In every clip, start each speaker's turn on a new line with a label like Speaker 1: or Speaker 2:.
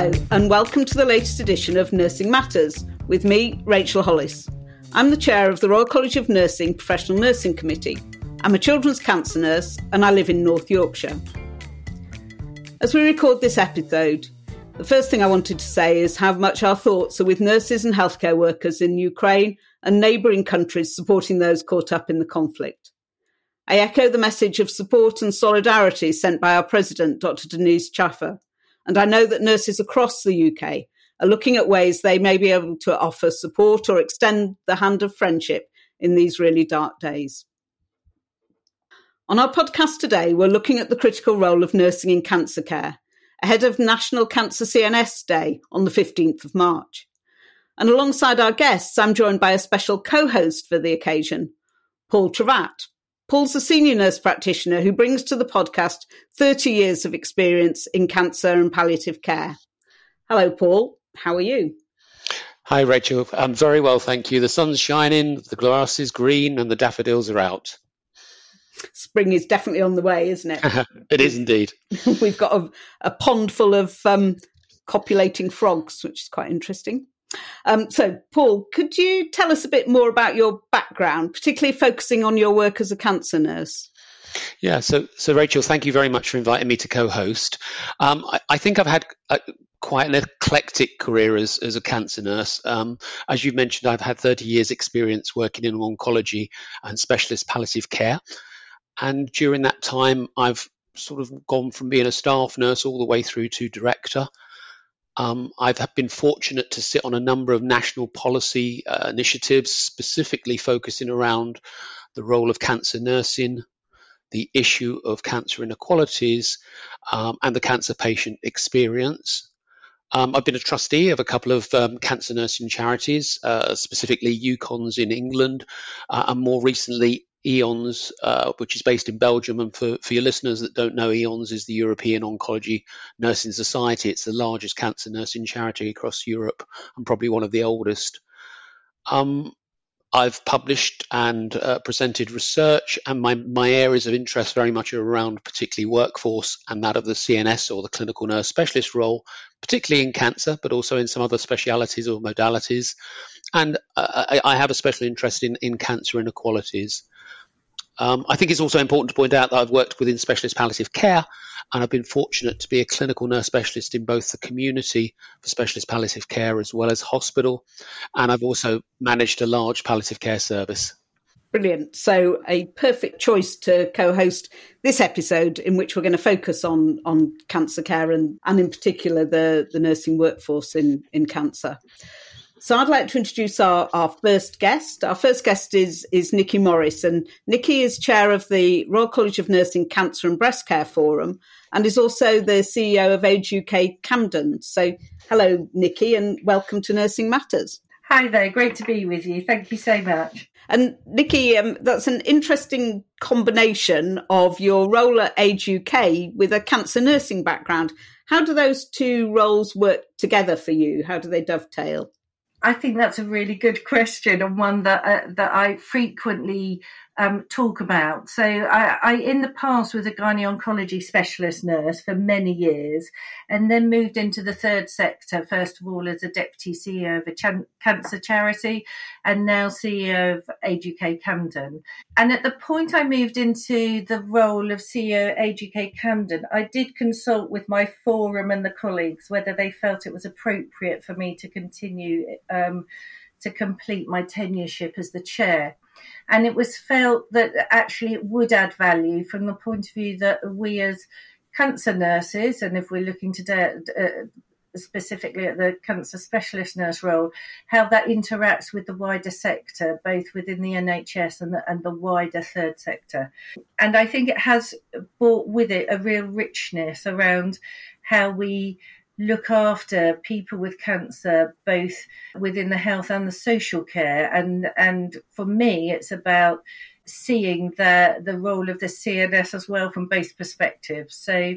Speaker 1: Hello, and welcome to the latest edition of Nursing Matters with me, Rachel Hollis. I'm the chair of the Royal College of Nursing Professional Nursing Committee. I'm a children's cancer nurse and I live in North Yorkshire. As we record this episode, the first thing I wanted to say is how much our thoughts are with nurses and healthcare workers in Ukraine and neighbouring countries supporting those caught up in the conflict. I echo the message of support and solidarity sent by our President, Dr. Denise Chaffer, and I know that nurses across the UK are looking at ways they may be able to offer support or extend the hand of friendship in these really dark days. On our podcast today, we're looking at the critical role of nursing in cancer care ahead of National Cancer CNS Day on the 15th of March. And alongside our guests, I'm joined by a special co host for the occasion, Paul Trevatt, Paul's a senior nurse practitioner who brings to the podcast 30 years of experience in cancer and palliative care. Hello, Paul. How are you?
Speaker 2: Hi, Rachel. I'm very well, thank you. The sun's shining, the grass is green, and the daffodils are out.
Speaker 1: Spring is definitely on the way, isn't it?
Speaker 2: it is indeed.
Speaker 1: We've got a, a pond full of um, copulating frogs, which is quite interesting. Um, so, Paul, could you tell us a bit more about your background, particularly focusing on your work as a cancer nurse?
Speaker 2: Yeah, so so Rachel, thank you very much for inviting me to co-host. Um, I, I, think I've had a, quite an eclectic career as, as a cancer nurse. Um, as you mentioned, I've had 30 years' experience working in oncology and specialist palliative care, and during that time, I've sort of gone from being a staff nurse all the way through to director. Um, I've been fortunate to sit on a number of national policy uh, initiatives, specifically focusing around the role of cancer nursing, the issue of cancer inequalities, um, and the cancer patient experience. Um, I've been a trustee of a couple of um, cancer nursing charities, uh, specifically UKONS in England, uh, and more recently EONS, uh, which is based in Belgium. And for, for your listeners that don't know, EONS is the European Oncology Nursing Society. It's the largest cancer nursing charity across Europe and probably one of the oldest. Um, I've published and uh, presented research, and my, my areas of interest very much are around particularly workforce and that of the CNS or the clinical nurse specialist role, particularly in cancer, but also in some other specialities or modalities. And uh, I, I, have a special interest in, in cancer inequalities. Um, I think it's also important to point out that I've worked within specialist palliative care and I've been fortunate to be a clinical nurse specialist in both the community for specialist palliative care as well as hospital. And I've also managed a large palliative care service.
Speaker 1: Brilliant. So, a perfect choice to co host this episode, in which we're going to focus on, on cancer care and, and, in particular, the, the nursing workforce in, in cancer. So I'd like to introduce our, our first guest. Our first guest is, is Nikki Morris, and Nikki is chair of the Royal College of Nursing Cancer and Breast Care Forum and is also the CEO of Age UK Camden. So hello, Nikki, and welcome to Nursing Matters.
Speaker 3: Hi there, great to be with you. Thank you so much.
Speaker 1: And Nikki, um, that's an interesting combination of your role at Age UK with a cancer nursing background. How do those two roles work together for you? How do they dovetail?
Speaker 3: I think that's a really good question and one that uh, that I frequently um, talk about. So I, I, in the past, was a gynae oncology specialist nurse for many years, and then moved into the third sector. First of all, as a deputy CEO of a ch- cancer charity, and now CEO of Age UK Camden. And at the point I moved into the role of CEO Age UK Camden, I did consult with my forum and the colleagues whether they felt it was appropriate for me to continue. Um, to complete my tenureship as the chair and it was felt that actually it would add value from the point of view that we as cancer nurses, and if we're looking today uh, specifically at the cancer specialist nurse role, how that interacts with the wider sector, both within the NHS and the, and the wider third sector. And I think it has brought with it a real richness around how we look after people with cancer, both within the health and the social care. And and for me, it's about seeing the the role of the CNS as well from both perspectives. So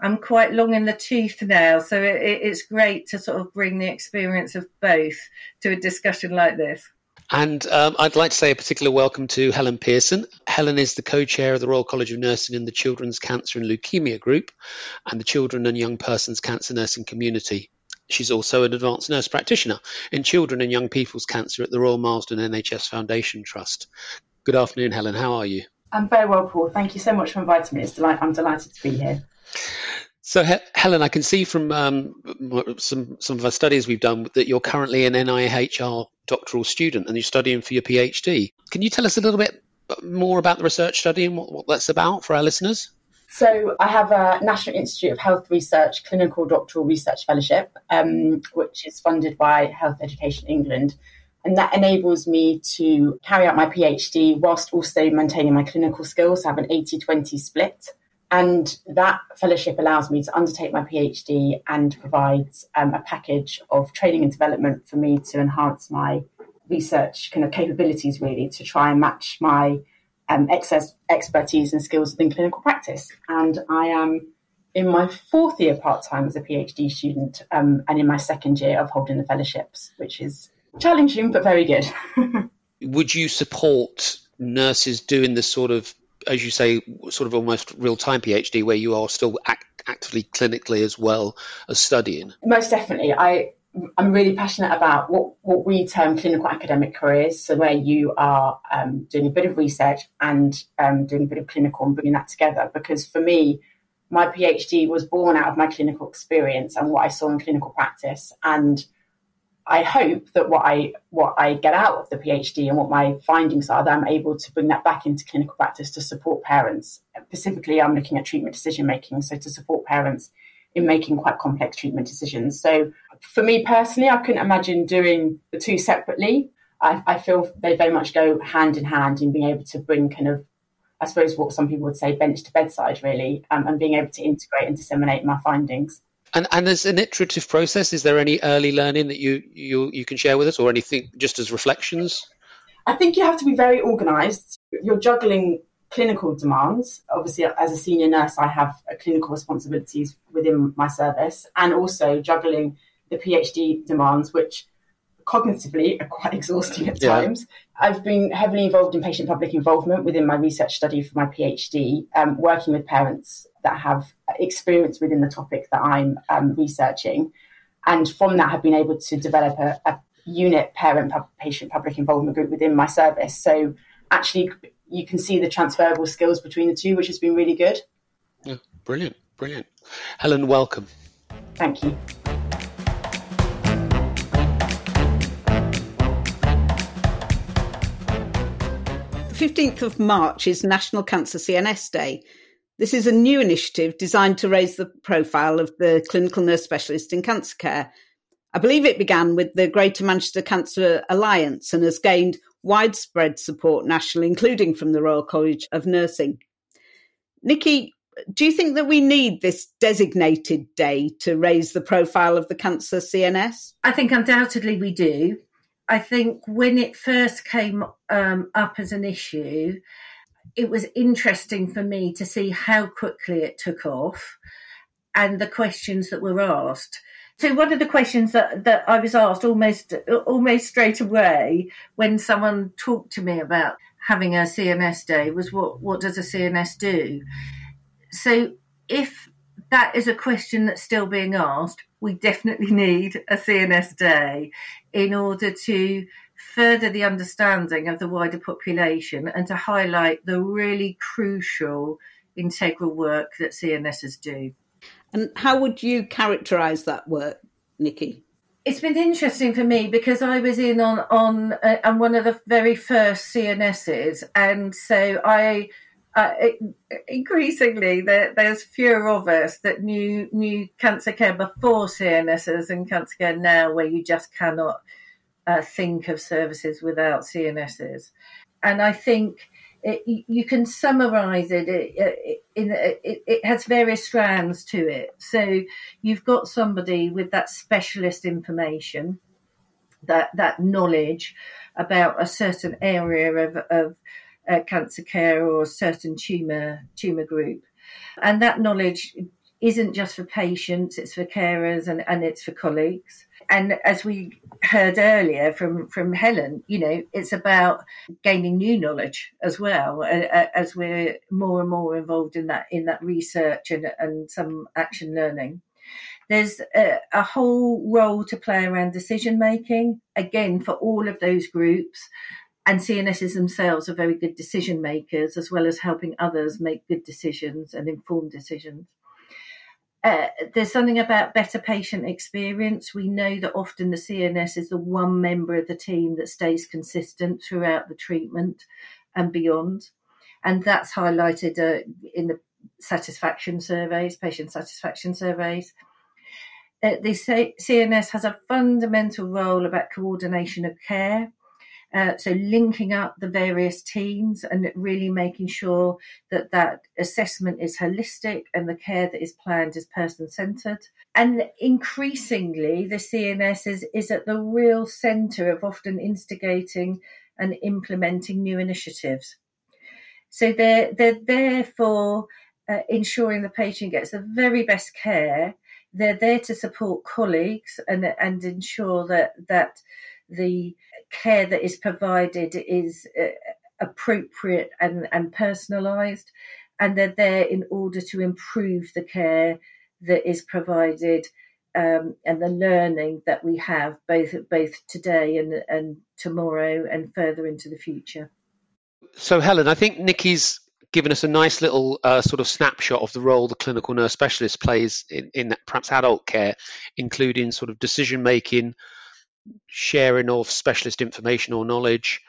Speaker 3: I'm quite long in the tooth now, so it, it's great to sort of bring the experience of both to a discussion like this.
Speaker 2: And um, I'd like to say a particular welcome to Helen Pearson. Helen is the co chair of the Royal College of Nursing in the Children's Cancer and Leukemia Group and the Children and Young Persons Cancer Nursing Community. She's also an advanced nurse practitioner in children and young people's cancer at the Royal Marsden NHS Foundation Trust. Good afternoon, Helen. How are you?
Speaker 4: I'm very well, Paul. Thank you so much for inviting me. It's delight- I'm delighted to be here.
Speaker 2: So, Helen, I can see from um, some some of our studies we've done that you're currently an NIHR doctoral student and you're studying for your PhD. Can you tell us a little bit more about the research study and what, what that's about for our listeners?
Speaker 4: So, I have a National Institute of Health Research Clinical Doctoral Research Fellowship, um, which is funded by Health Education England. And that enables me to carry out my PhD whilst also maintaining my clinical skills. I have an 80 20 split. And that fellowship allows me to undertake my PhD and provides um, a package of training and development for me to enhance my research kind of capabilities, really, to try and match my um, excess expertise and skills within clinical practice. And I am in my fourth year part time as a PhD student um, and in my second year of holding the fellowships, which is challenging but very good.
Speaker 2: Would you support nurses doing this sort of as you say, sort of almost real time PhD where you are still act- actively clinically as well as studying?
Speaker 4: Most definitely. I I'm really passionate about what, what we term clinical academic careers. So where you are um, doing a bit of research and um, doing a bit of clinical and bringing that together. Because for me, my PhD was born out of my clinical experience and what I saw in clinical practice. And I hope that what I what I get out of the PhD and what my findings are, that I'm able to bring that back into clinical practice to support parents. Specifically, I'm looking at treatment decision making, so to support parents in making quite complex treatment decisions. So, for me personally, I couldn't imagine doing the two separately. I, I feel they very much go hand in hand in being able to bring kind of, I suppose, what some people would say bench to bedside, really, um, and being able to integrate and disseminate my findings.
Speaker 2: And and as an iterative process, is there any early learning that you you you can share with us, or anything just as reflections?
Speaker 4: I think you have to be very organised. You're juggling clinical demands. Obviously, as a senior nurse, I have clinical responsibilities within my service, and also juggling the PhD demands, which cognitively are quite exhausting at times. Yeah. I've been heavily involved in patient public involvement within my research study for my PhD, um, working with parents that have experience within the topic that I'm um, researching. And from that, have been able to develop a, a unit parent patient public involvement group within my service. So actually, you can see the transferable skills between the two, which has been really good.
Speaker 2: Yeah, brilliant, brilliant. Helen, welcome.
Speaker 4: Thank you.
Speaker 1: The 15th of March is National Cancer CNS Day, this is a new initiative designed to raise the profile of the clinical nurse specialist in cancer care. I believe it began with the Greater Manchester Cancer Alliance and has gained widespread support nationally, including from the Royal College of Nursing. Nikki, do you think that we need this designated day to raise the profile of the cancer CNS?
Speaker 3: I think undoubtedly we do. I think when it first came um, up as an issue, it was interesting for me to see how quickly it took off and the questions that were asked. So one of the questions that, that I was asked almost almost straight away when someone talked to me about having a CNS day was what what does a CNS do? So if that is a question that's still being asked, we definitely need a CNS day in order to further the understanding of the wider population and to highlight the really crucial integral work that CNSs do.
Speaker 1: And how would you characterise that work, Nikki?
Speaker 3: It's been interesting for me because I was in on on uh, on one of the very first CNSs, and so I uh, increasingly there, there's fewer of us that knew knew cancer care before CNSs and cancer care now, where you just cannot uh, think of services without CNSs. And I think it, you can summarize it, it, in, it, it has various strands to it. So you've got somebody with that specialist information, that, that knowledge about a certain area of, of uh, cancer care or a certain tumor, tumor group. And that knowledge isn't just for patients, it's for carers and, and it's for colleagues and as we heard earlier from from Helen, you know, it's about gaining new knowledge as well uh, as we're more and more involved in that in that research and and some action learning. There's a, a whole role to play around decision making, again, for all of those groups. And CNSs themselves are very good decision makers, as well as helping others make good decisions and informed decisions. Uh, there's something about better patient experience. We know that often the CNS is the one member of the team that stays consistent throughout the treatment and beyond. And that's highlighted uh, in the satisfaction surveys, patient satisfaction surveys. Uh, the CNS has a fundamental role about coordination of care. Uh, so linking up the various teams and really making sure that that assessment is holistic and the care that is planned is person centered. And increasingly, the CNS is, is at the real center of often instigating and implementing new initiatives. So they're, they're there for uh, ensuring the patient gets the very best care. They're there to support colleagues and, and ensure that, that the care that is provided is uh, appropriate and, and personalised, and they're there in order to improve the care that is provided um, and the learning that we have both both today and and tomorrow and further into the future.
Speaker 2: So, Helen, I think Nikki's given us a nice little uh, sort of snapshot of the role the clinical nurse specialist plays in, in perhaps adult care, including sort of decision making, sharing of specialist information or knowledge,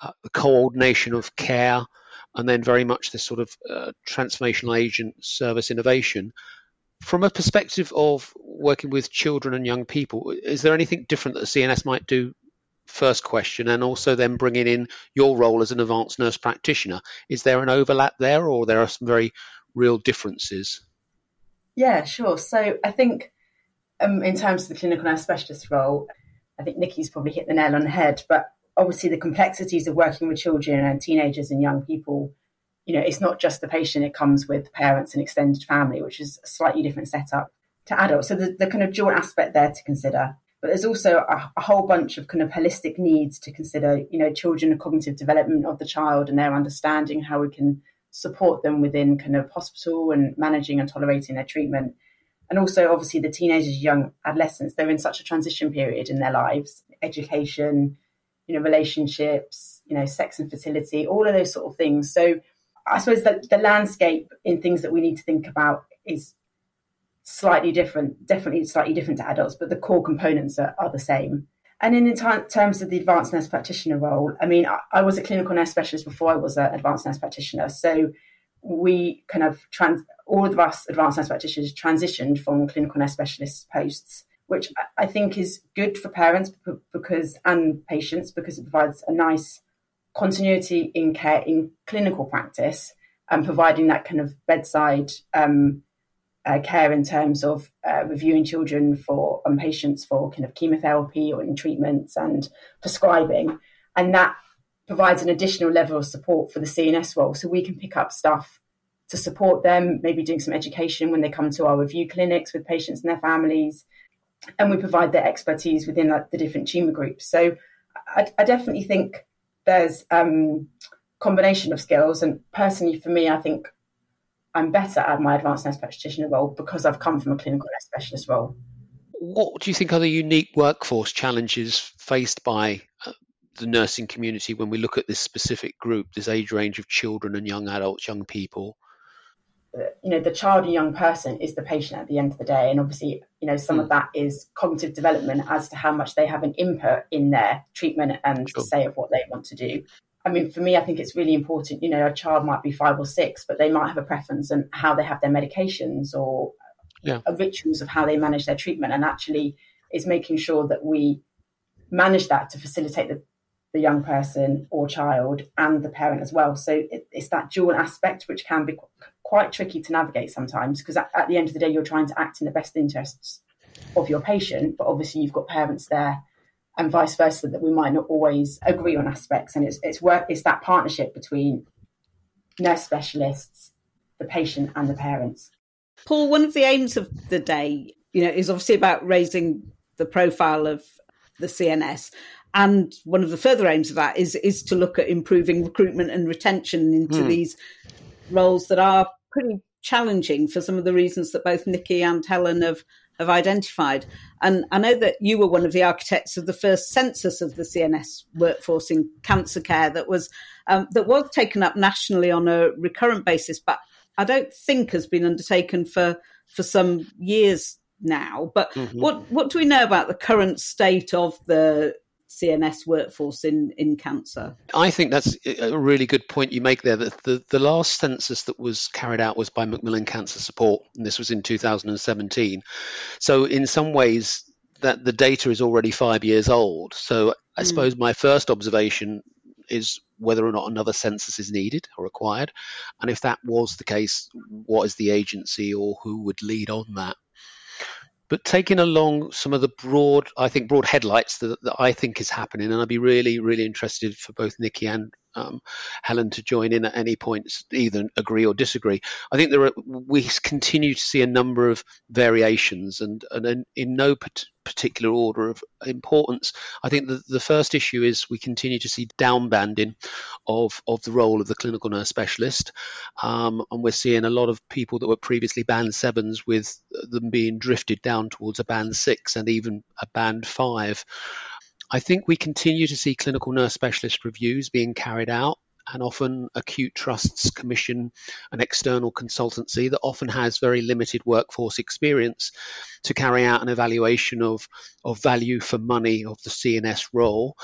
Speaker 2: uh, the coordination of care, and then very much this sort of uh, transformational agent service innovation. From a perspective of working with children and young people, is there anything different that the CNS might do? First question, and also then bringing in your role as an advanced nurse practitioner. Is there an overlap there, or there are some very real differences?
Speaker 4: Yeah, sure. So I think um, in terms of the clinical nurse specialist role, I think Nikki's probably hit the nail on the head. But obviously, the complexities of working with children and teenagers and young people, you know, it's not just the patient, it comes with parents and extended family, which is a slightly different setup to adults. So the, the kind of dual aspect there to consider. But there's also a, a, whole bunch of kind of holistic needs to consider, you know, children, the cognitive development of the child and their understanding, how we can support them within kind of hospital and managing and tolerating their treatment and also obviously the teenagers, young adolescents, they're in such a transition period in their lives, education, you know, relationships, you know, sex and fertility, all of those sort of things. So I suppose that the landscape in things that we need to think about is slightly different, definitely slightly different to adults, but the core components are, are the same. And in terms of the advanced nurse practitioner role, I mean, I, I was a clinical nurse specialist before I was an advanced nurse practitioner. So we kind of trans all of us advanced nurse practitioners transitioned from clinical nurse specialist posts, which I think is good for parents because and patients because it provides a nice continuity in care in clinical practice and providing that kind of bedside um, uh, care in terms of uh, reviewing children for and patients for kind of chemotherapy or in treatments and prescribing, and that provides an additional level of support for the CNS role. So we can pick up stuff to support them, maybe doing some education when they come to our review clinics with patients and their families. And we provide their expertise within like, the different tumour groups. So I, I definitely think there's um, combination of skills. And personally, for me, I think I'm better at my advanced nurse practitioner role because I've come from a clinical nurse specialist role.
Speaker 2: What do you think are the unique workforce challenges faced by uh, the nursing community when we look at this specific group, this age range of children and young adults, young people?
Speaker 4: You know, the child and young person is the patient at the end of the day. And obviously, you know, some mm. of that is cognitive development as to how much they have an input in their treatment and sure. say of what they want to do. I mean, for me, I think it's really important. You know, a child might be five or six, but they might have a preference on how they have their medications or yeah. rituals of how they manage their treatment. And actually, is making sure that we manage that to facilitate the the young person or child and the parent as well. So it, it's that dual aspect which can be quite tricky to navigate sometimes because at, at, the end of the day, you're trying to act in the best interests of your patient, but obviously you've got parents there and vice versa that we might not always agree on aspects. And it's it's work it's that partnership between nurse specialists, the patient, and the parents.
Speaker 1: Paul, one of the aims of the day, you know, is obviously about raising the profile of the CNS. And one of the further aims of that is is to look at improving recruitment and retention into mm. these roles that are pretty challenging for some of the reasons that both Nikki and Helen have have identified. And I know that you were one of the architects of the first census of the CNS workforce in cancer care that was um, that was taken up nationally on a recurrent basis, but I don't think has been undertaken for for some years now. But mm-hmm. what what do we know about the current state of the CNS workforce in, in cancer?
Speaker 2: I think that's a really good point you make there. That the, the last census that was carried out was by Macmillan Cancer Support, and this was in 2017. So, in some ways, that the data is already five years old. So, I mm. suppose my first observation is whether or not another census is needed or required. And if that was the case, what is the agency or who would lead on that? But taking along some of the broad, I think, broad headlights that, that I think is happening, and I'd be really, really interested for both Nikki and um, Helen to join in at any point, either agree or disagree. I think there are, we continue to see a number of variations, and, and in, in no particular order of importance. I think the, the first issue is we continue to see downbanding of, of the role of the clinical nurse specialist, um, and we're seeing a lot of people that were previously band sevens with them being drifted down towards a band six and even a band five. I think we continue to see clinical nurse specialist reviews being carried out and often acute trusts commission an external consultancy that often has very limited workforce experience to carry out an evaluation of, of value for money of the CNS role.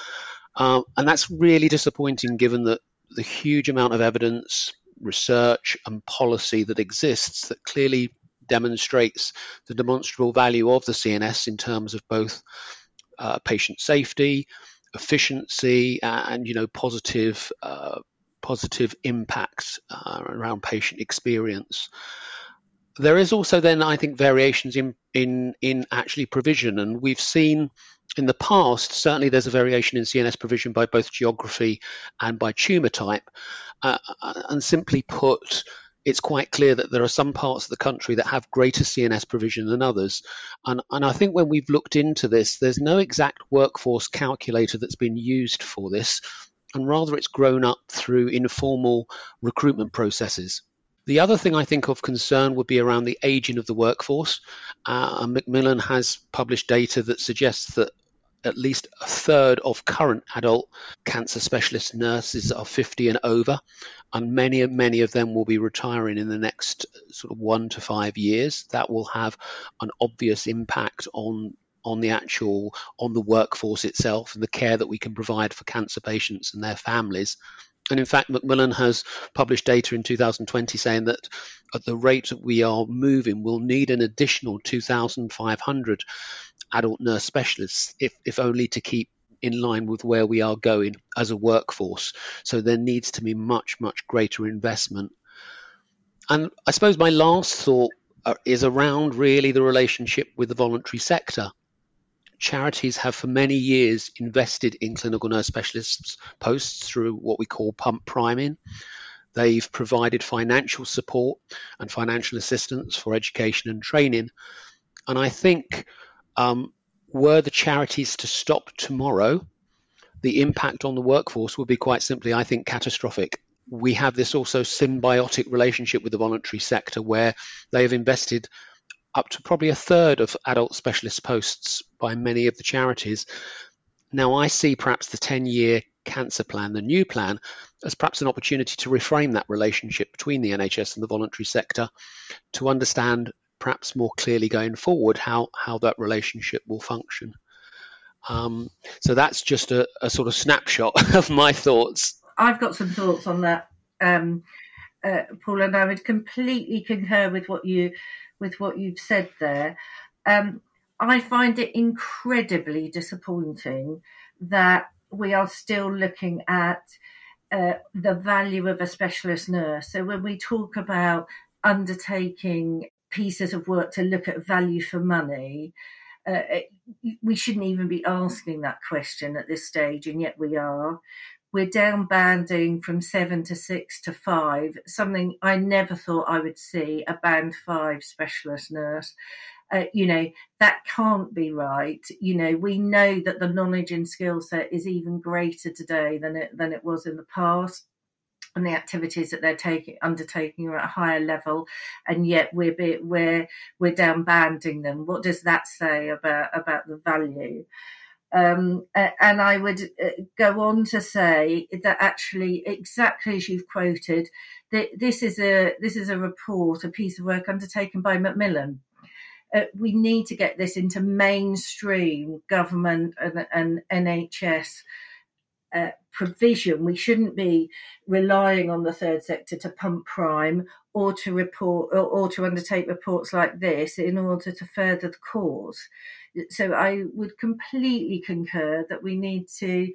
Speaker 2: Uh, and that's really disappointing given that the huge amount of evidence, research, and policy that exists that clearly demonstrates the demonstrable value of the CNS in terms of both uh, patient safety, efficiency, and you know positive uh, positive impacts uh, around patient experience. There is also then I think variations in in in actually provision, and we've seen in the past certainly there's a variation in CNS provision by both geography and by tumor type, uh, and simply put it's quite clear that there are some parts of the country that have greater CNS provision than others. And, and I think when we've looked into this, there's no exact workforce calculator that's been used for this, and rather it's grown up through informal recruitment processes. The other thing I think of concern would be around the aging of the workforce. Uh, Macmillan has published data that suggests that at least a third of current adult cancer specialist nurses are 50 and over, and many, many of them will be retiring in the next sort of one to five years. That will have an obvious impact on on the actual on the workforce itself and the care that we can provide for cancer patients and their families. And in fact, Macmillan has published data in 2020 saying that at the rate that we are moving, we'll need an additional 2,500 adult nurse specialists, if, if only to keep in line with where we are going as a workforce. So there needs to be much, much greater investment. And I suppose my last thought uh, is around really the relationship with the voluntary sector charities have for many years invested in clinical nurse specialists posts through what we call pump priming. They've provided financial support and financial assistance for education and training. And I think um, were the charities to stop tomorrow, the impact on the workforce would be quite simply, I think, catastrophic. We have this also symbiotic relationship with the voluntary sector where they have invested up to probably a third of adult specialist posts by many of the charities. Now, I see perhaps the 10 year cancer plan, the new plan, as perhaps an opportunity to reframe that relationship between the NHS and the voluntary sector to understand perhaps more clearly going forward how, how that relationship will function. Um, so that's just a, a, sort of snapshot of my thoughts.
Speaker 3: I've got some thoughts on that, um, uh, Paul, and I would completely concur with what you with what you've said there. Um, I find it incredibly disappointing that we are still looking at uh, the value of a specialist nurse. So when we talk about undertaking pieces of work to look at value for money, uh, we shouldn't even be asking that question at this stage, and yet we are. We're down banding from seven to six to five, something I never thought I would see a band five specialist nurse. Uh, you know, that can't be right. You know, we know that the knowledge and skill set is even greater today than it than it was in the past. And the activities that they're taking undertaking are at a higher level and yet we're we're we're down banding them what does that say about about the value um, and I would uh, go on to say that actually, exactly as you've quoted, that this is a this is a report, a piece of work undertaken by Macmillan. Uh, we need to get this into mainstream government and, and NHS uh, provision. We shouldn't be relying on the third sector to pump prime or to report or, or to undertake reports like this in order to further the cause. So I would completely concur that we need to.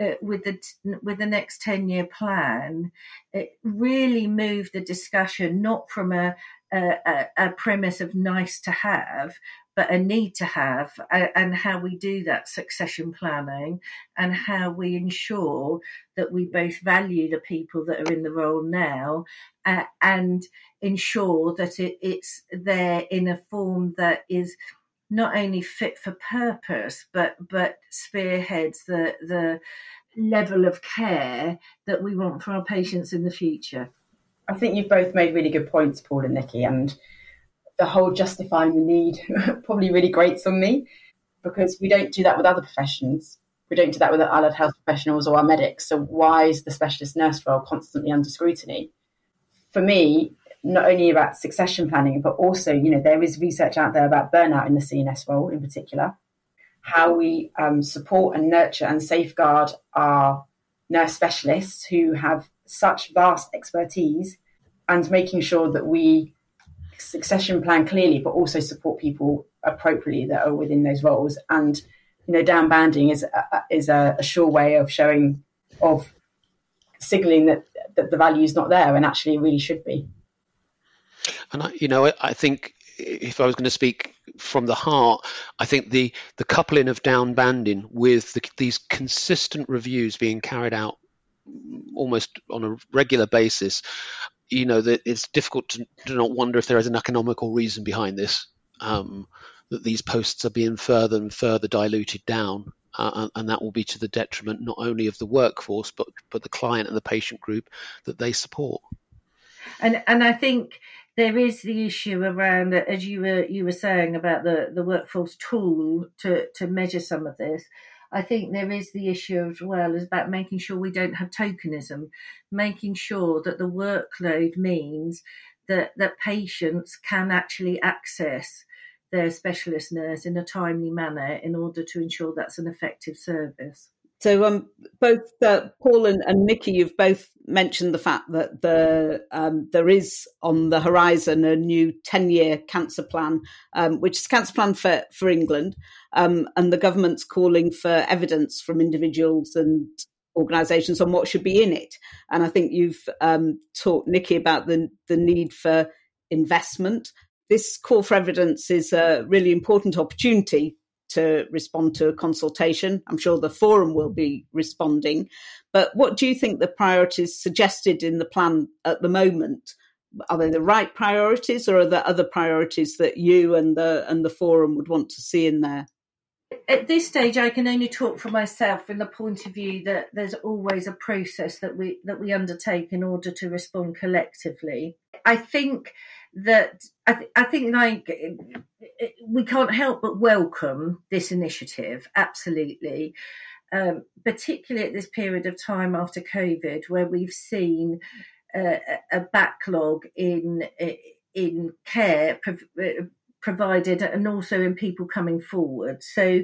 Speaker 3: Uh, with the with the next ten year plan, it really move the discussion not from a, a, a premise of nice to have, but a need to have, and how we do that succession planning, and how we ensure that we both value the people that are in the role now, uh, and ensure that it, it's there in a form that is not only fit for purpose, but but spearheads the the level of care that we want for our patients in the future.
Speaker 4: I think you've both made really good points, Paul and Nikki, and the whole justifying the need probably really grates on me because we don't do that with other professions. We don't do that with our allied health professionals or our medics. So why is the specialist nurse role constantly under scrutiny? For me, not only about succession planning, but also, you know, there is research out there about burnout in the CNS role in particular, how we um, support and nurture and safeguard our nurse specialists who have such vast expertise and making sure that we succession plan clearly, but also support people appropriately that are within those roles. And, you know, down banding is a, is a, a sure way of showing, of signaling that, that the value is not there and actually really should be.
Speaker 2: And I, you know, I think if I was going to speak from the heart, I think the the coupling of down banding with the, these consistent reviews being carried out almost on a regular basis, you know, that it's difficult to, to not wonder if there is an economical reason behind this. Um, that these posts are being further and further diluted down, uh, and that will be to the detriment not only of the workforce but but the client and the patient group that they support.
Speaker 3: And and I think there is the issue around as you were you were saying about the the workforce tool to to measure some of this. I think there is the issue as well is about making sure we don't have tokenism, making sure that the workload means that that patients can actually access their specialist nurse in a timely manner in order to ensure that's an effective service.
Speaker 1: So, um, both uh, Paul and, and Nikki, you've both mentioned the fact that the um, there is on the horizon a new ten-year cancer plan, um, which is cancer plan for for England, um, and the government's calling for evidence from individuals and organisations on what should be in it. And I think you've um, talked, Nikki, about the the need for investment. This call for evidence is a really important opportunity to respond to a consultation. I'm sure the forum will be responding. But what do you think the priorities suggested in the plan at the moment? Are they the right priorities, or are there other priorities that you and the and the forum would want to see in there?
Speaker 3: At this stage, I can only talk for myself from the point of view that there's always a process that we that we undertake in order to respond collectively. I think that I, th- I think like we can't help but welcome this initiative absolutely um, particularly at this period of time after covid where we've seen uh, a backlog in in care prov- provided and also in people coming forward. So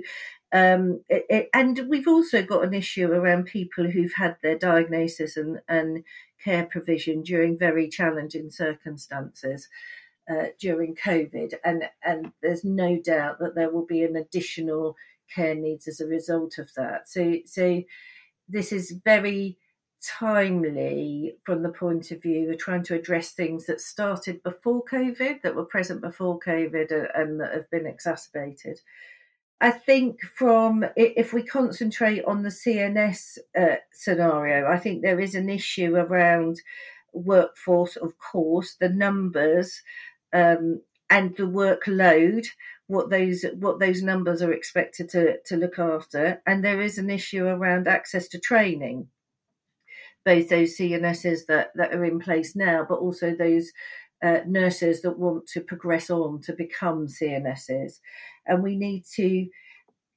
Speaker 3: um, it, and we've also got an issue around people who've had their diagnosis and, and care provision during very challenging circumstances uh, during COVID, and and there's no doubt that there will be an additional care needs as a result of that. So so this is very timely from the point of view of trying to address things that started before COVID, that were present before COVID, uh, and that have been exacerbated. I think from if we concentrate on the CNS uh, scenario, I think there is an issue around workforce, of course, the numbers um, and the workload, what those what those numbers are expected to to look after, and there is an issue around access to training. Both those CNSs that, that are in place now, but also those uh, nurses that want to progress on to become CNSs. And we need to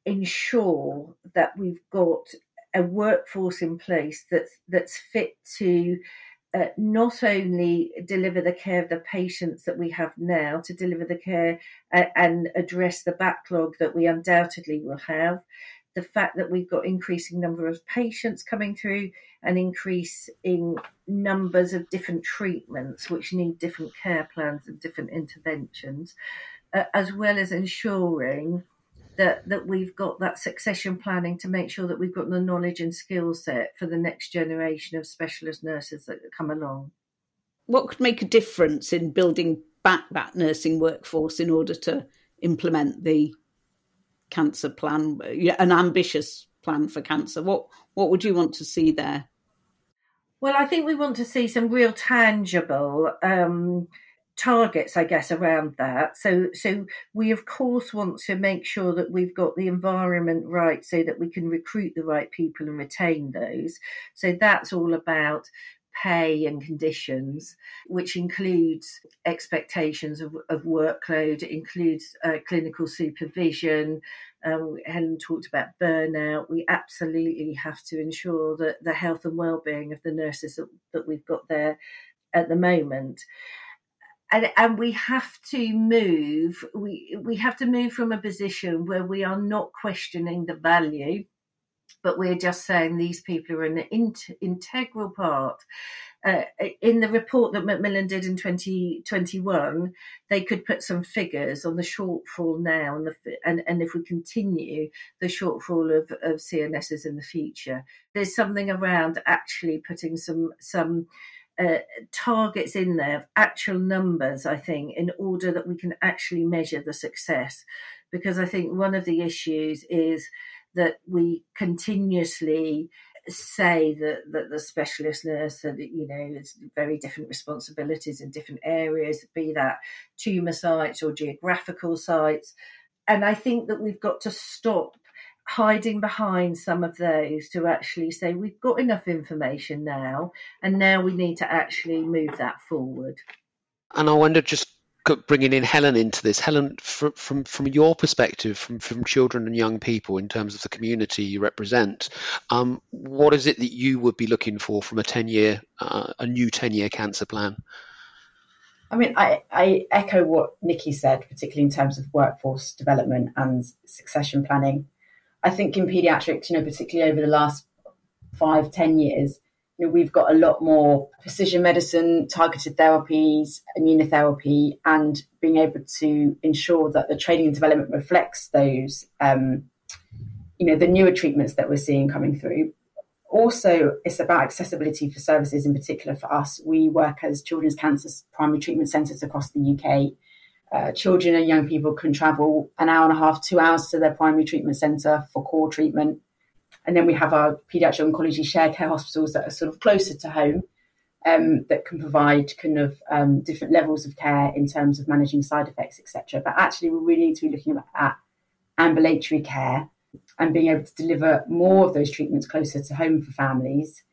Speaker 3: ensure that we've got a workforce in place that's that's fit to uh, not only deliver the care of the patients that we have now, to deliver the care uh, and address the backlog that we undoubtedly will have, the fact that we've got increasing number of patients coming through, and increase in numbers of different treatments which need different care plans and different interventions, uh, as well as ensuring that that we've got that succession planning to make sure that we've got the knowledge and skill set for the next generation of specialist nurses that come along.
Speaker 1: What could make a difference in building back that nursing workforce in order to implement the cancer plan, an ambitious plan for cancer? What what would you want to see there?
Speaker 3: Well, I think we want to see some real tangible um, targets, I guess, around that. So, so we of course want to make sure that we've got the environment right, so that we can recruit the right people and retain those. So that's all about pay and conditions, which includes expectations of, of workload, includes uh, clinical supervision. Um, Helen talked about burnout. We absolutely have to ensure that the health and well-being of the nurses that, that we've got there at the moment and and we have to move we we have to move from a position where we are not questioning the value but we're just saying these people are an integral part uh, in the report that Macmillan did in 2021, they could put some figures on the shortfall now and, the, and, and if we continue the shortfall of, of CNSs in the future. There's something around actually putting some some uh, targets in there, of actual numbers, I think, in order that we can actually measure the success. Because I think one of the issues is that we continuously say that, that the specialist nurse that you know it's very different responsibilities in different areas be that tumor sites or geographical sites. And i think that we've got to stop hiding behind some of those to actually say we've got enough information now and now we need to actually move that forward.
Speaker 2: And i wonder just bringing in helen into this helen from from, from your perspective from, from children and young people in terms of the community you represent um, what is it that you would be looking for from a 10 year uh, a new 10 year cancer plan
Speaker 4: I mean, I, I echo what Nikki said, particularly in terms of workforce development and succession planning. I think in pediatrics, you know, particularly over the last five, ten years, you know, we've got a lot more precision medicine, targeted therapies, immunotherapy, and being able to ensure that the training and development reflects those, um, you know, the newer treatments that we're seeing coming through. Also, it's about accessibility for services in particular for us. We work as children's cancer primary treatment centres across the UK uh, children and young people can travel an hour and a half, two hours to their primary treatment centre for core treatment. And then we have our paediatric oncology shared care hospitals that are sort of closer to home um, that can provide kind of um, different levels of care in terms of managing side effects, etc. But actually, we really need to be looking at ambulatory care and being able to deliver more of those treatments closer to home for families.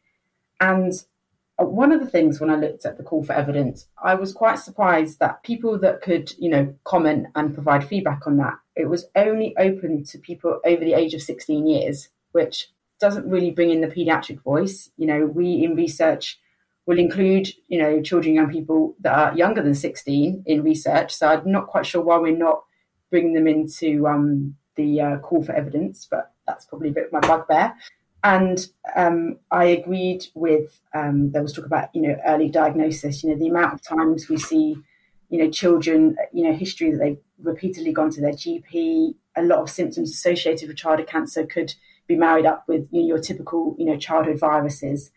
Speaker 4: And uh, one of the things when I looked at the call for evidence, I was quite surprised that people that could, you know, comment and provide feedback on that, it was only open to people over the age of 16 years, which doesn't really bring in the pediatric voice. You know, we in research will include, you know, children, young people that are younger than 16 in research. So I'm not quite sure why we're not bringing them into um, the uh, call for evidence, but that's probably a bit of my bugbear. And um, I agreed with um, there was talk about you know early diagnosis. You know the amount of times we see you know children you know history that they've repeatedly gone to their GP. A lot of symptoms associated with childhood cancer could be married up with you know, your typical you know childhood viruses.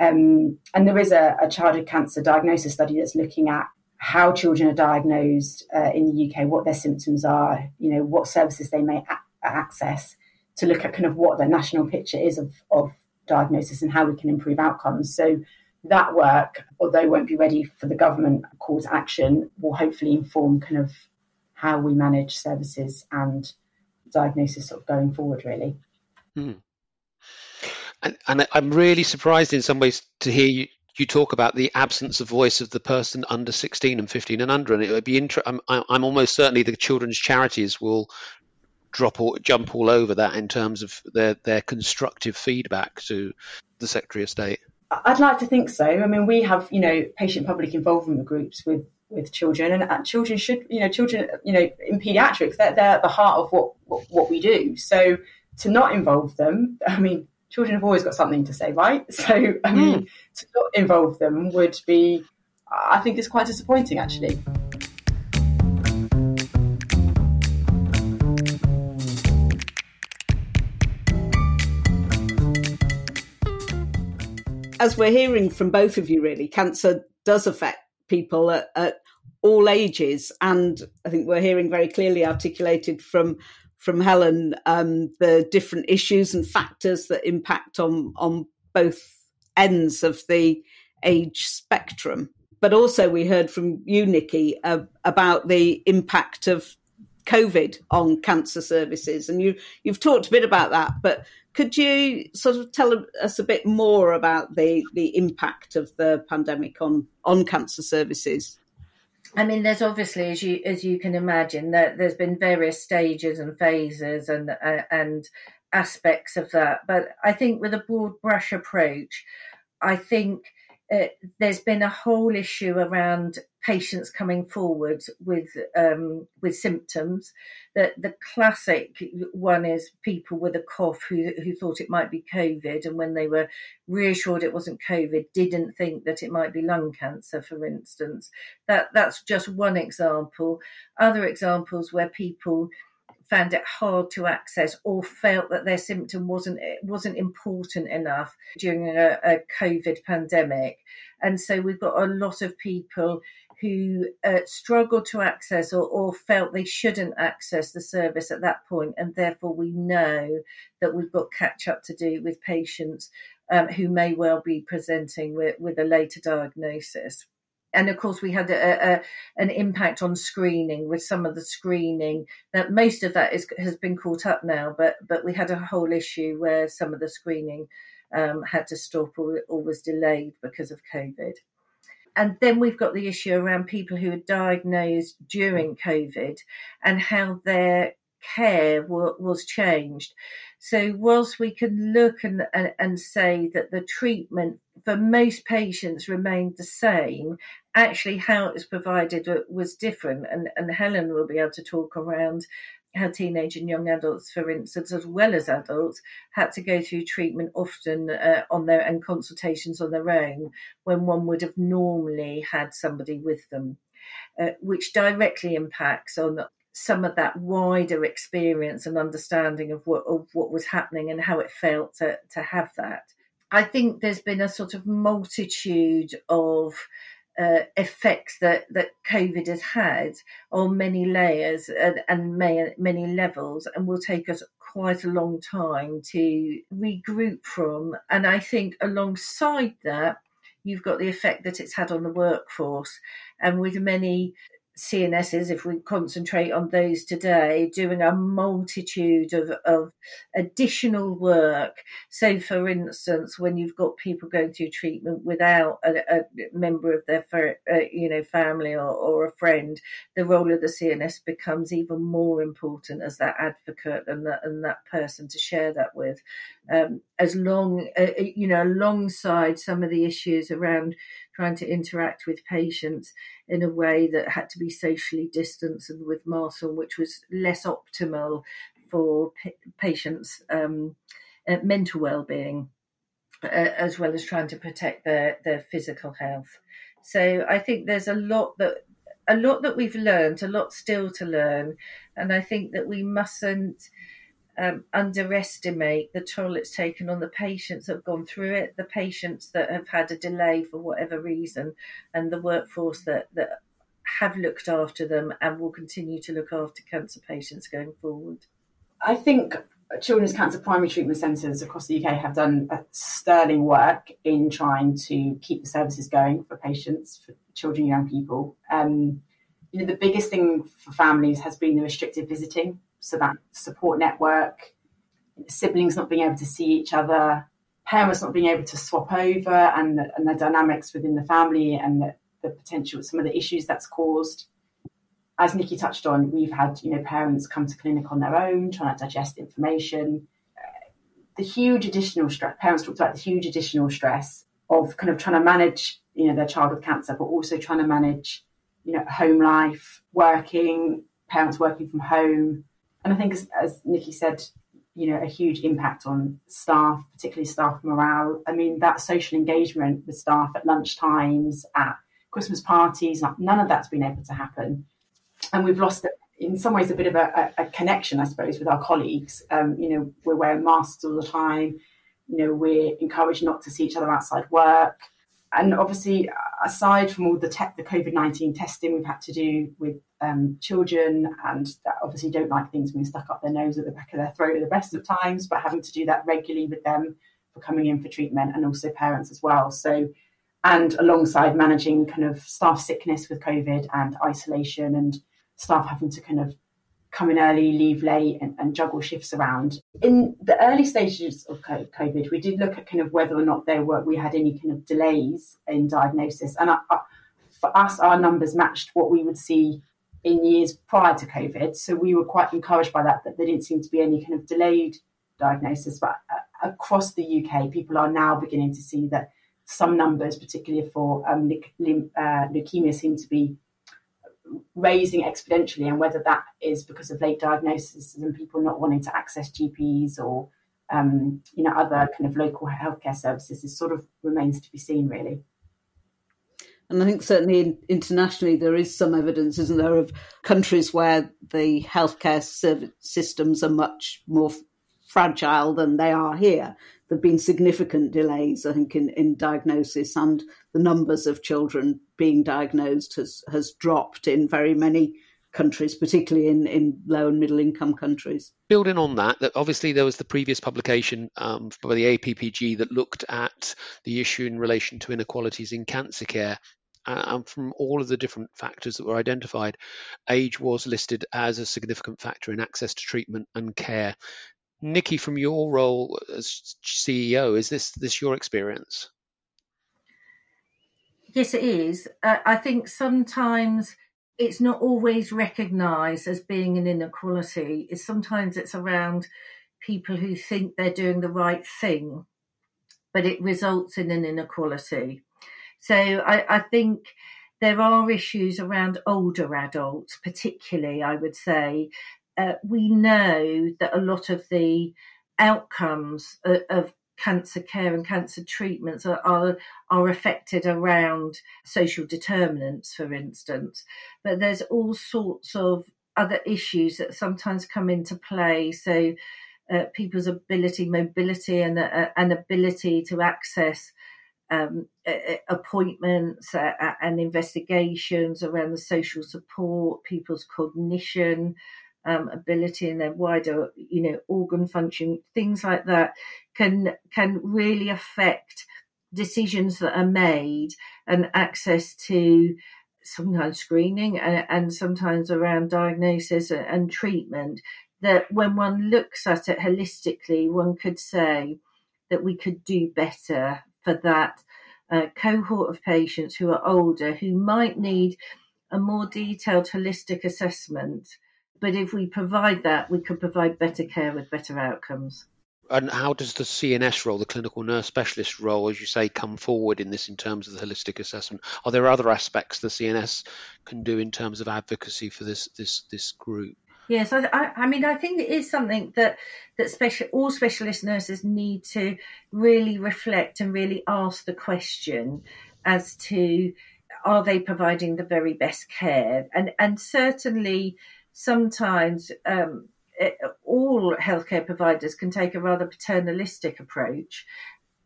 Speaker 4: Um, and there is a, a, childhood cancer diagnosis study that's looking at how children are diagnosed uh, in the UK, what their symptoms are, you know, what services they may a- access, to look at kind of what the national picture is of, of diagnosis and how we can improve outcomes. So that work, although it won't be ready for the government to action, will hopefully inform kind of how we manage services and diagnosis sort of going forward really.
Speaker 2: Hmm. And, and I'm really surprised in some ways to hear you, you talk about the absence of voice of the person under 16 and 15 and under, and it would be interesting. I'm, I'm almost certainly the children's charities will drop or jump all over that in terms of their their constructive feedback to the Secretary of State.
Speaker 4: I'd like to think so. I mean, we have you know patient public involvement groups with with children, and children should you know children you know in paediatrics they're, they're at the heart of what, what what we do. So to not involve them, I mean, children have always got something to say, right? So I mean, mm. to not involve them would be, I think, is quite disappointing actually.
Speaker 1: as we're hearing from both of you, really, cancer does affect people at, at all ages, and I think we're hearing very clearly articulated from from Helen um, the different issues and factors that impact on on both ends of the age spectrum. But also, we heard from you, Nikki, uh, about the impact of COVID on cancer services, and you you've talked a bit about that. But could you sort of tell us a bit more about the, the impact of the pandemic on, on cancer services?
Speaker 3: I mean, there's obviously, as you as you can imagine, that there's been various stages and phases and uh, and aspects of that. But I think with a broad brush approach, I think uh, there's been a whole issue around patients coming forward with um, with symptoms. The the classic one is people with a cough who who thought it might be COVID, and when they were reassured it wasn't COVID, didn't think that it might be lung cancer, for instance. That that's just one example. Other examples where people found it hard to access or felt that their symptom wasn't wasn't important enough during a, a COVID pandemic. And so we've got a lot of people who uh, struggled to access or, or, felt they shouldn't access the service at that point, and therefore we know that we've got catch up to do with patients um, who may well be presenting with, with a later diagnosis. And of course, we had a, a, an impact on screening with some of the screening. That most of that is, has been caught up now, but but we had a whole issue where some of the screening um, had to stop or, or was delayed because of COVID and then we've got the issue around people who are diagnosed during COVID and how their care w- was changed. So, whilst we can look and, and, and, say that the treatment for most patients remained the same, actually, how it was provided was different. And, and Helen will be able to talk around how teenage and young adults, for instance, as well as adults, had to go through treatment often uh, on their and consultations on their own when one would have normally had somebody with them, uh, which directly impacts on some of that wider experience and understanding of what of what was happening and how it felt to to have that. I think there's been a sort of multitude of uh, effects that, that COVID has had on many layers and, and may, many levels, and will take us quite a long time to regroup from. And I think alongside that, you've got the effect that it's had on the workforce, and with many CNSs, if we concentrate on those today, doing a multitude of, of additional work. So, for instance, when you've got people going through treatment without a, a member of their uh, you know family or, or, a friend, the role of the CNS becomes even more important as that advocate and that and that person to share that with. Um, as long uh, you know, alongside some of the issues around trying to interact with patients in a way that had to be socially distanced and with masks on, which was less optimal for p- patients' um, uh, mental well-being, uh, as well as trying to protect their their physical health. So I think there's a lot that a lot that we've learned, a lot still to learn, and I think that we mustn't um, underestimate the toll it's taken on the patients that have gone through it, the patients that have had a delay for whatever reason, and the workforce that, that have looked after them and will continue to look after cancer patients going forward.
Speaker 4: I think Children's Cancer Primary Treatment Centres across the UK have done sterling work in trying to keep the services going for patients, for children young people. Um, you know, the biggest thing for families has been the restricted visiting so that support network, siblings not being able to see each other, parents not being able to swap over and the, and the dynamics within the family and the, the potential some of the issues that's caused as Nikki touched on, we've had you know parents come to clinic on their own, trying to digest information. the huge additional stress. Parents talked about the huge additional stress of kind of trying to manage you know their child with cancer, but also trying to manage you know home life, working, parents working from home, and I think as, as Nikki said, you know a huge impact on staff, particularly staff morale. I mean that social engagement with staff at lunch times, at Christmas parties, none of that's been able to happen and we've lost in some ways a bit of a, a connection, I suppose, with our colleagues. Um, you know, we're wearing masks all the time. You know, we're encouraged not to see each other outside work. And obviously, aside from all the te- the COVID nineteen testing we've had to do with um, children, and that obviously don't like things being stuck up their nose at the back of their throat at the best of times, but having to do that regularly with them for coming in for treatment, and also parents as well. So, and alongside managing kind of staff sickness with COVID and isolation and staff having to kind of come in early, leave late, and, and, juggle shifts around. In the early stages of COVID, we did look at kind of whether or not there were we had any kind of delays in diagnosis, and I, I, for us, our numbers matched what we would see in years prior to COVID. So we were quite encouraged by that. That there didn't seem to be any kind of delayed diagnosis, but uh, across the UK, people are now beginning to see that some numbers, particularly for um, uh, leukemia, seem to be raising exponentially, and whether that is because of late diagnosis and people not wanting to access GPs or um, you know other kind of local healthcare services is sort of remains to be seen, really.
Speaker 1: And I think certainly internationally there is some evidence, isn't there, of countries where the healthcare systems are much more fragile than they are here there have been significant delays, I think, in, in diagnosis, and the numbers of children being diagnosed has, has dropped in very many countries, particularly in, in low and middle income countries.
Speaker 2: Building on that, that obviously there was the previous publication um, by the APPG that looked at the issue in relation to inequalities in cancer care. Uh, and from all of the different factors that were identified, age was listed as a significant factor in access to treatment and care. Nikki, from your role as CEO, is this this your experience?
Speaker 3: Yes, it is. Uh, I think sometimes it's not always recognised as being an inequality. It's sometimes it's around people who think they're doing the right thing, but it results in an inequality. So I, I think there are issues around older adults, particularly, I would say, uh, we know that a lot of the outcomes of, of cancer care and cancer treatments are, are, are affected around social determinants, for instance. But there's all sorts of other issues that sometimes come into play. So uh, people's ability, mobility, and uh, an ability to access um, appointments uh, and investigations around the social support, people's cognition, um, ability and their wider, you know, organ function, things like that can can really affect decisions that are made and access to sometimes screening and, and sometimes around diagnosis and treatment. That when one looks at it holistically, one could say that we could do better for that uh, cohort of patients who are older who might need a more detailed holistic assessment but if we provide that, we could provide better care with better outcomes.
Speaker 2: And how does the CNS role, the clinical nurse specialist role, as you say, come forward in this in terms of the holistic assessment? Are there other aspects the CNS can do in terms of advocacy for this this this group?
Speaker 3: Yes, I, I, mean, I think it is something that that special all specialist nurses need to really reflect and really ask the question as to are they providing the very best care, and and certainly sometimes um, it, all healthcare providers can take a rather paternalistic approach,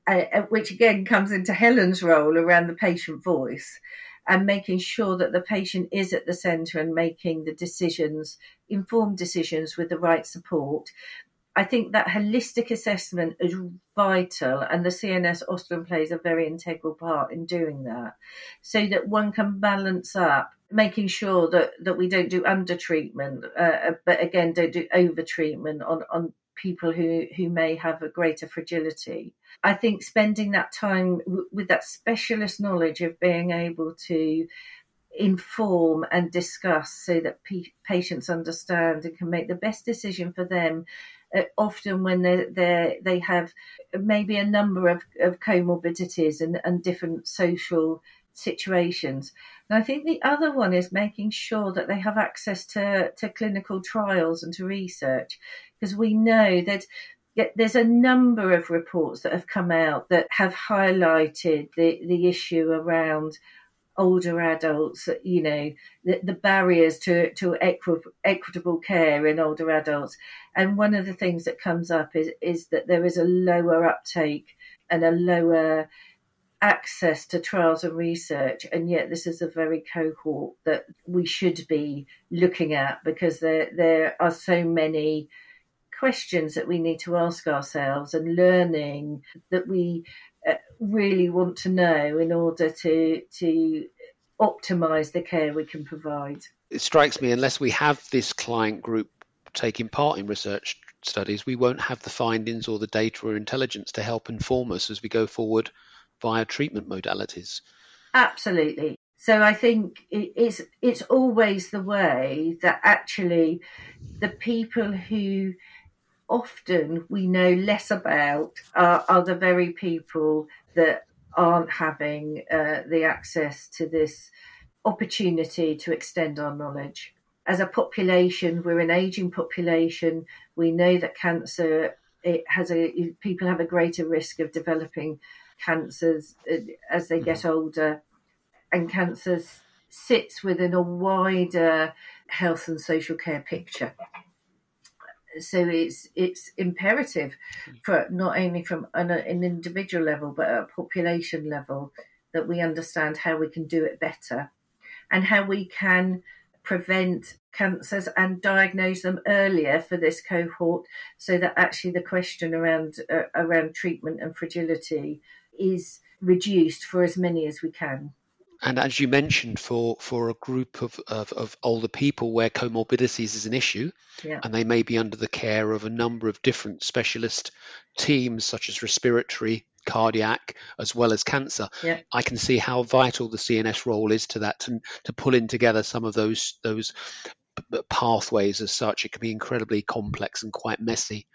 Speaker 3: uh, uh, which again comes into Helen's role around the patient voice and making sure that the patient is at the centre and making the decisions, informed decisions with the right support. I think that holistic assessment is vital, and the CNS often plays a very integral part in doing that, so that one can balance up making sure that, that we don't do under treatment, uh, uh, but again, don't do over treatment on, on people who, who may have a greater fragility. I think spending that time w- with that specialist knowledge of being able to inform and discuss so that p- patients understand and can make the best decision for them. Uh, often when they they they have maybe a number of, of comorbidities and, and different social situations. And I think the other one is making sure that they have access to, to clinical trials and to research, because we know that there's a number of reports that have come out that have highlighted the, the issue around older adults, you know, the, the barriers to, to equi- equitable care in older adults. And one of the things that comes up is, is that there is a lower uptake and a lower access to trials and research, and yet this is a very cohort that we should be looking at because there there are so many questions that we need to ask ourselves and learning that we uh, really want to know in order to to optimize the care we can provide.
Speaker 2: It strikes me unless we have this client group taking part in research studies, we won't have the findings or the data or intelligence to help inform us as we go forward via treatment modalities.
Speaker 3: Absolutely. So I think it's it's always the way that actually the people who often we know less about are, are the very people that aren't having uh, the access to this opportunity to extend our knowledge. As a population, we're an aging population. We know that cancer it has a people have a greater risk of developing cancers uh, as they get mm-hmm. older, and cancer sits within a wider health and social care picture. So it's it's imperative for not only from an, an individual level but at a population level that we understand how we can do it better and how we can prevent cancers and diagnose them earlier for this cohort so that actually the question around uh, around treatment and fragility is reduced for as many as we can.
Speaker 2: And as you mentioned, for, for a group of, of, of older people where comorbidities is an issue, yeah. and they may be under the care of a number of different specialist teams, such as respiratory, cardiac, as well as cancer, yeah. I can see how vital the CNS role is to that, to, to pull in together some of those those pathways as such. It can be incredibly complex and quite messy.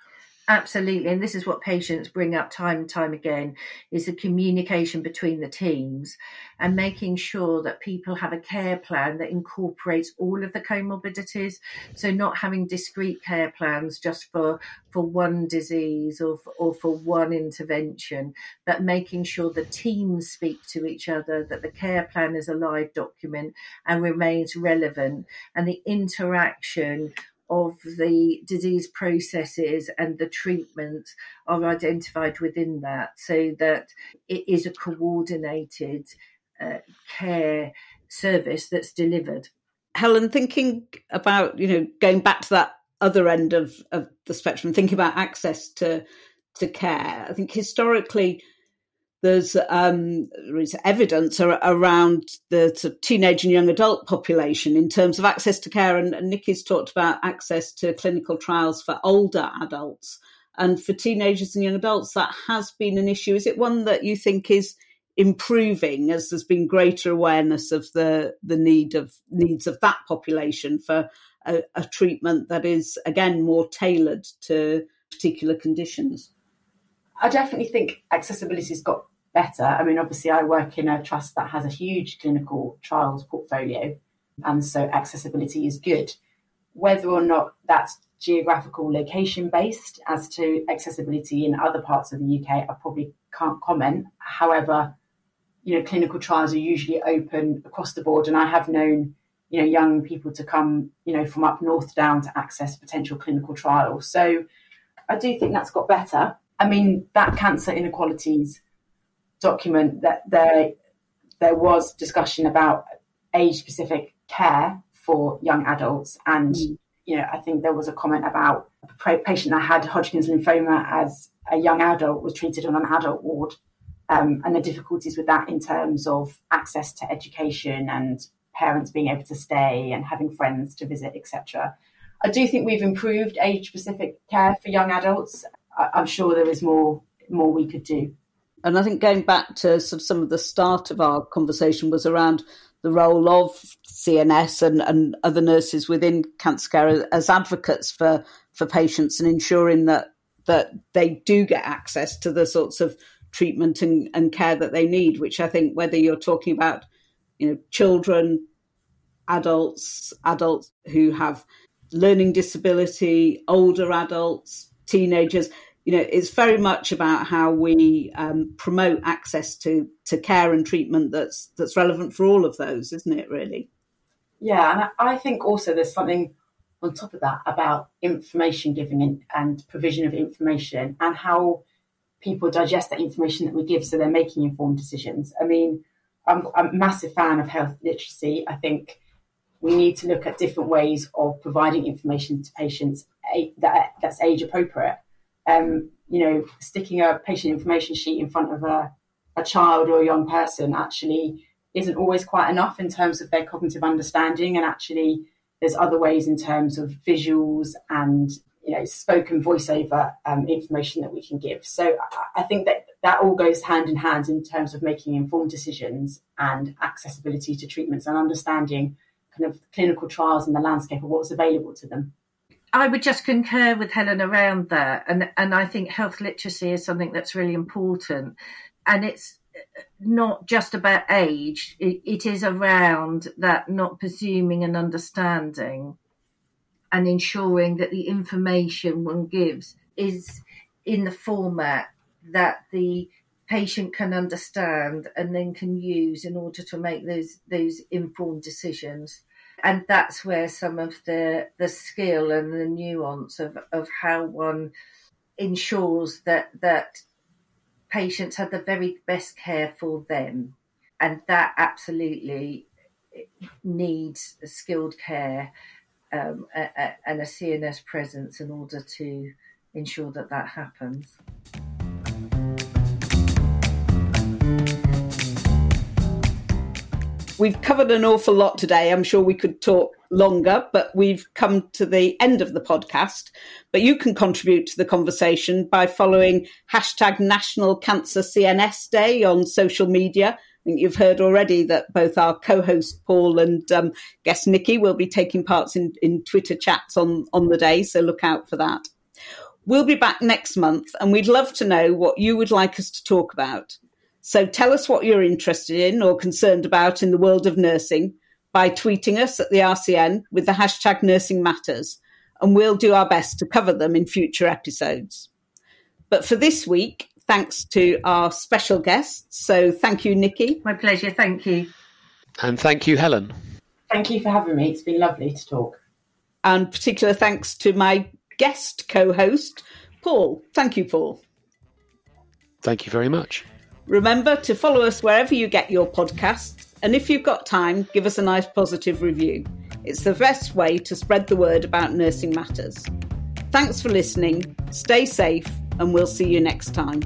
Speaker 3: Absolutely, and this is what patients bring up time and time again: is the communication between the teams, and making sure that people have a care plan that incorporates all of the comorbidities. So, not having discrete care plans just for for one disease or for, or for one intervention, but making sure the teams speak to each other, that the care plan is a live document and remains relevant, and the interaction of the disease processes and the treatments are identified within that so that it is a coordinated uh, care service that's delivered.
Speaker 1: Helen, thinking about, you know, going back to that other end of, of the spectrum, thinking about access to to care, I think historically there's um, there is evidence around the sort of teenage and young adult population in terms of access to care. And, and Nikki's talked about access to clinical trials for older adults. And for teenagers and young adults, that has been an issue. Is it one that you think is improving as there's been greater awareness of the, the need of needs of that population for a, a treatment that is, again, more tailored to particular conditions?
Speaker 4: I definitely think accessibility's got better. I mean, obviously, I work in a trust that has a huge clinical trials portfolio, and so accessibility is good. Whether or not that's geographical location based as to accessibility in other parts of the UK, I probably can't comment. However, you know, clinical trials are usually open across the board, and I have known you know young people to come you know from up north down to access potential clinical trials. So I do think that's got better. I mean, that cancer inequalities document that there there was discussion about age specific care for young adults and mm. you know I think there was a comment about a patient that had Hodgkin's lymphoma as a young adult was treated on an adult ward um, and the difficulties with that in terms of access to education and parents being able to stay and having friends to visit etc I do think we've improved age specific care for young adults. I, I'm sure there is more more we could do.
Speaker 1: And I think going back to sort of some of the start of our conversation was around the role of CNS and, and other nurses within cancer care as advocates for, for patients and ensuring that that they do get access to the sorts of treatment and, and care that they need, which I think whether you're talking about, you know, children, adults, adults who have learning disability, older adults, teenagers, you know, it's very much about how we um, promote access to to care and treatment that's that's relevant for all of those, isn't it? Really.
Speaker 4: Yeah, and I think also there's something on top of that about information giving and, and provision of information and how people digest that information that we give so they're making informed decisions. I mean, I'm, I'm, a massive fan of health literacy. I think we need to look at different ways of providing information to patients that, that's age appropriate um, you know, sticking a patient information sheet in front of a, a child or a young person actually isn't always quite enough in terms of their cognitive understanding. And actually, there's other ways in terms of visuals and you know spoken voiceover um, information that we can give. So I, think that that all goes hand in hand in terms of making informed decisions and accessibility to treatments and understanding kind of clinical trials and the landscape of what's available to them.
Speaker 3: I would just concur with Helen around that, and and I think health literacy is something that's really important, and it's not just about age; it, it is around that not presuming and understanding, and ensuring that the information one gives is in the format that the patient can understand and then can use in order to make those those informed decisions and that's where some of the the skill and the nuance of of how one ensures that that patients have the very best care for them and that absolutely needs skilled care um, and a CNS presence in order to ensure that that happens.
Speaker 1: We've covered an awful lot today. I'm sure we could talk longer, but we've come to the end of the podcast. But you can contribute to the conversation by following hashtag National Cancer CNS Day on social media. I think you've heard already that both our co-host Paul and um, guest Nikki will be taking parts in, in Twitter chats on, on the day, so look out for that. We'll be back next month and we'd love to know what you would like us to talk about. So tell us what you're interested in or concerned about in the world of nursing by tweeting us at the RCN with the hashtag Nursing Matters, and we'll do our best to cover them in future episodes. But for this week, thanks to our special guests. So thank you, Nikki.
Speaker 3: My pleasure. Thank you.
Speaker 2: And thank you, Helen.
Speaker 4: Thank you for having me. It's been lovely to talk.
Speaker 1: And particular thanks to my guest co host, Paul. Thank you, Paul.
Speaker 2: Thank you very much.
Speaker 1: Remember to follow us wherever you get your podcasts, and if you've got time, give us a nice positive review. It's the best way to spread the word about nursing matters. Thanks for listening, stay safe, and we'll see you next time.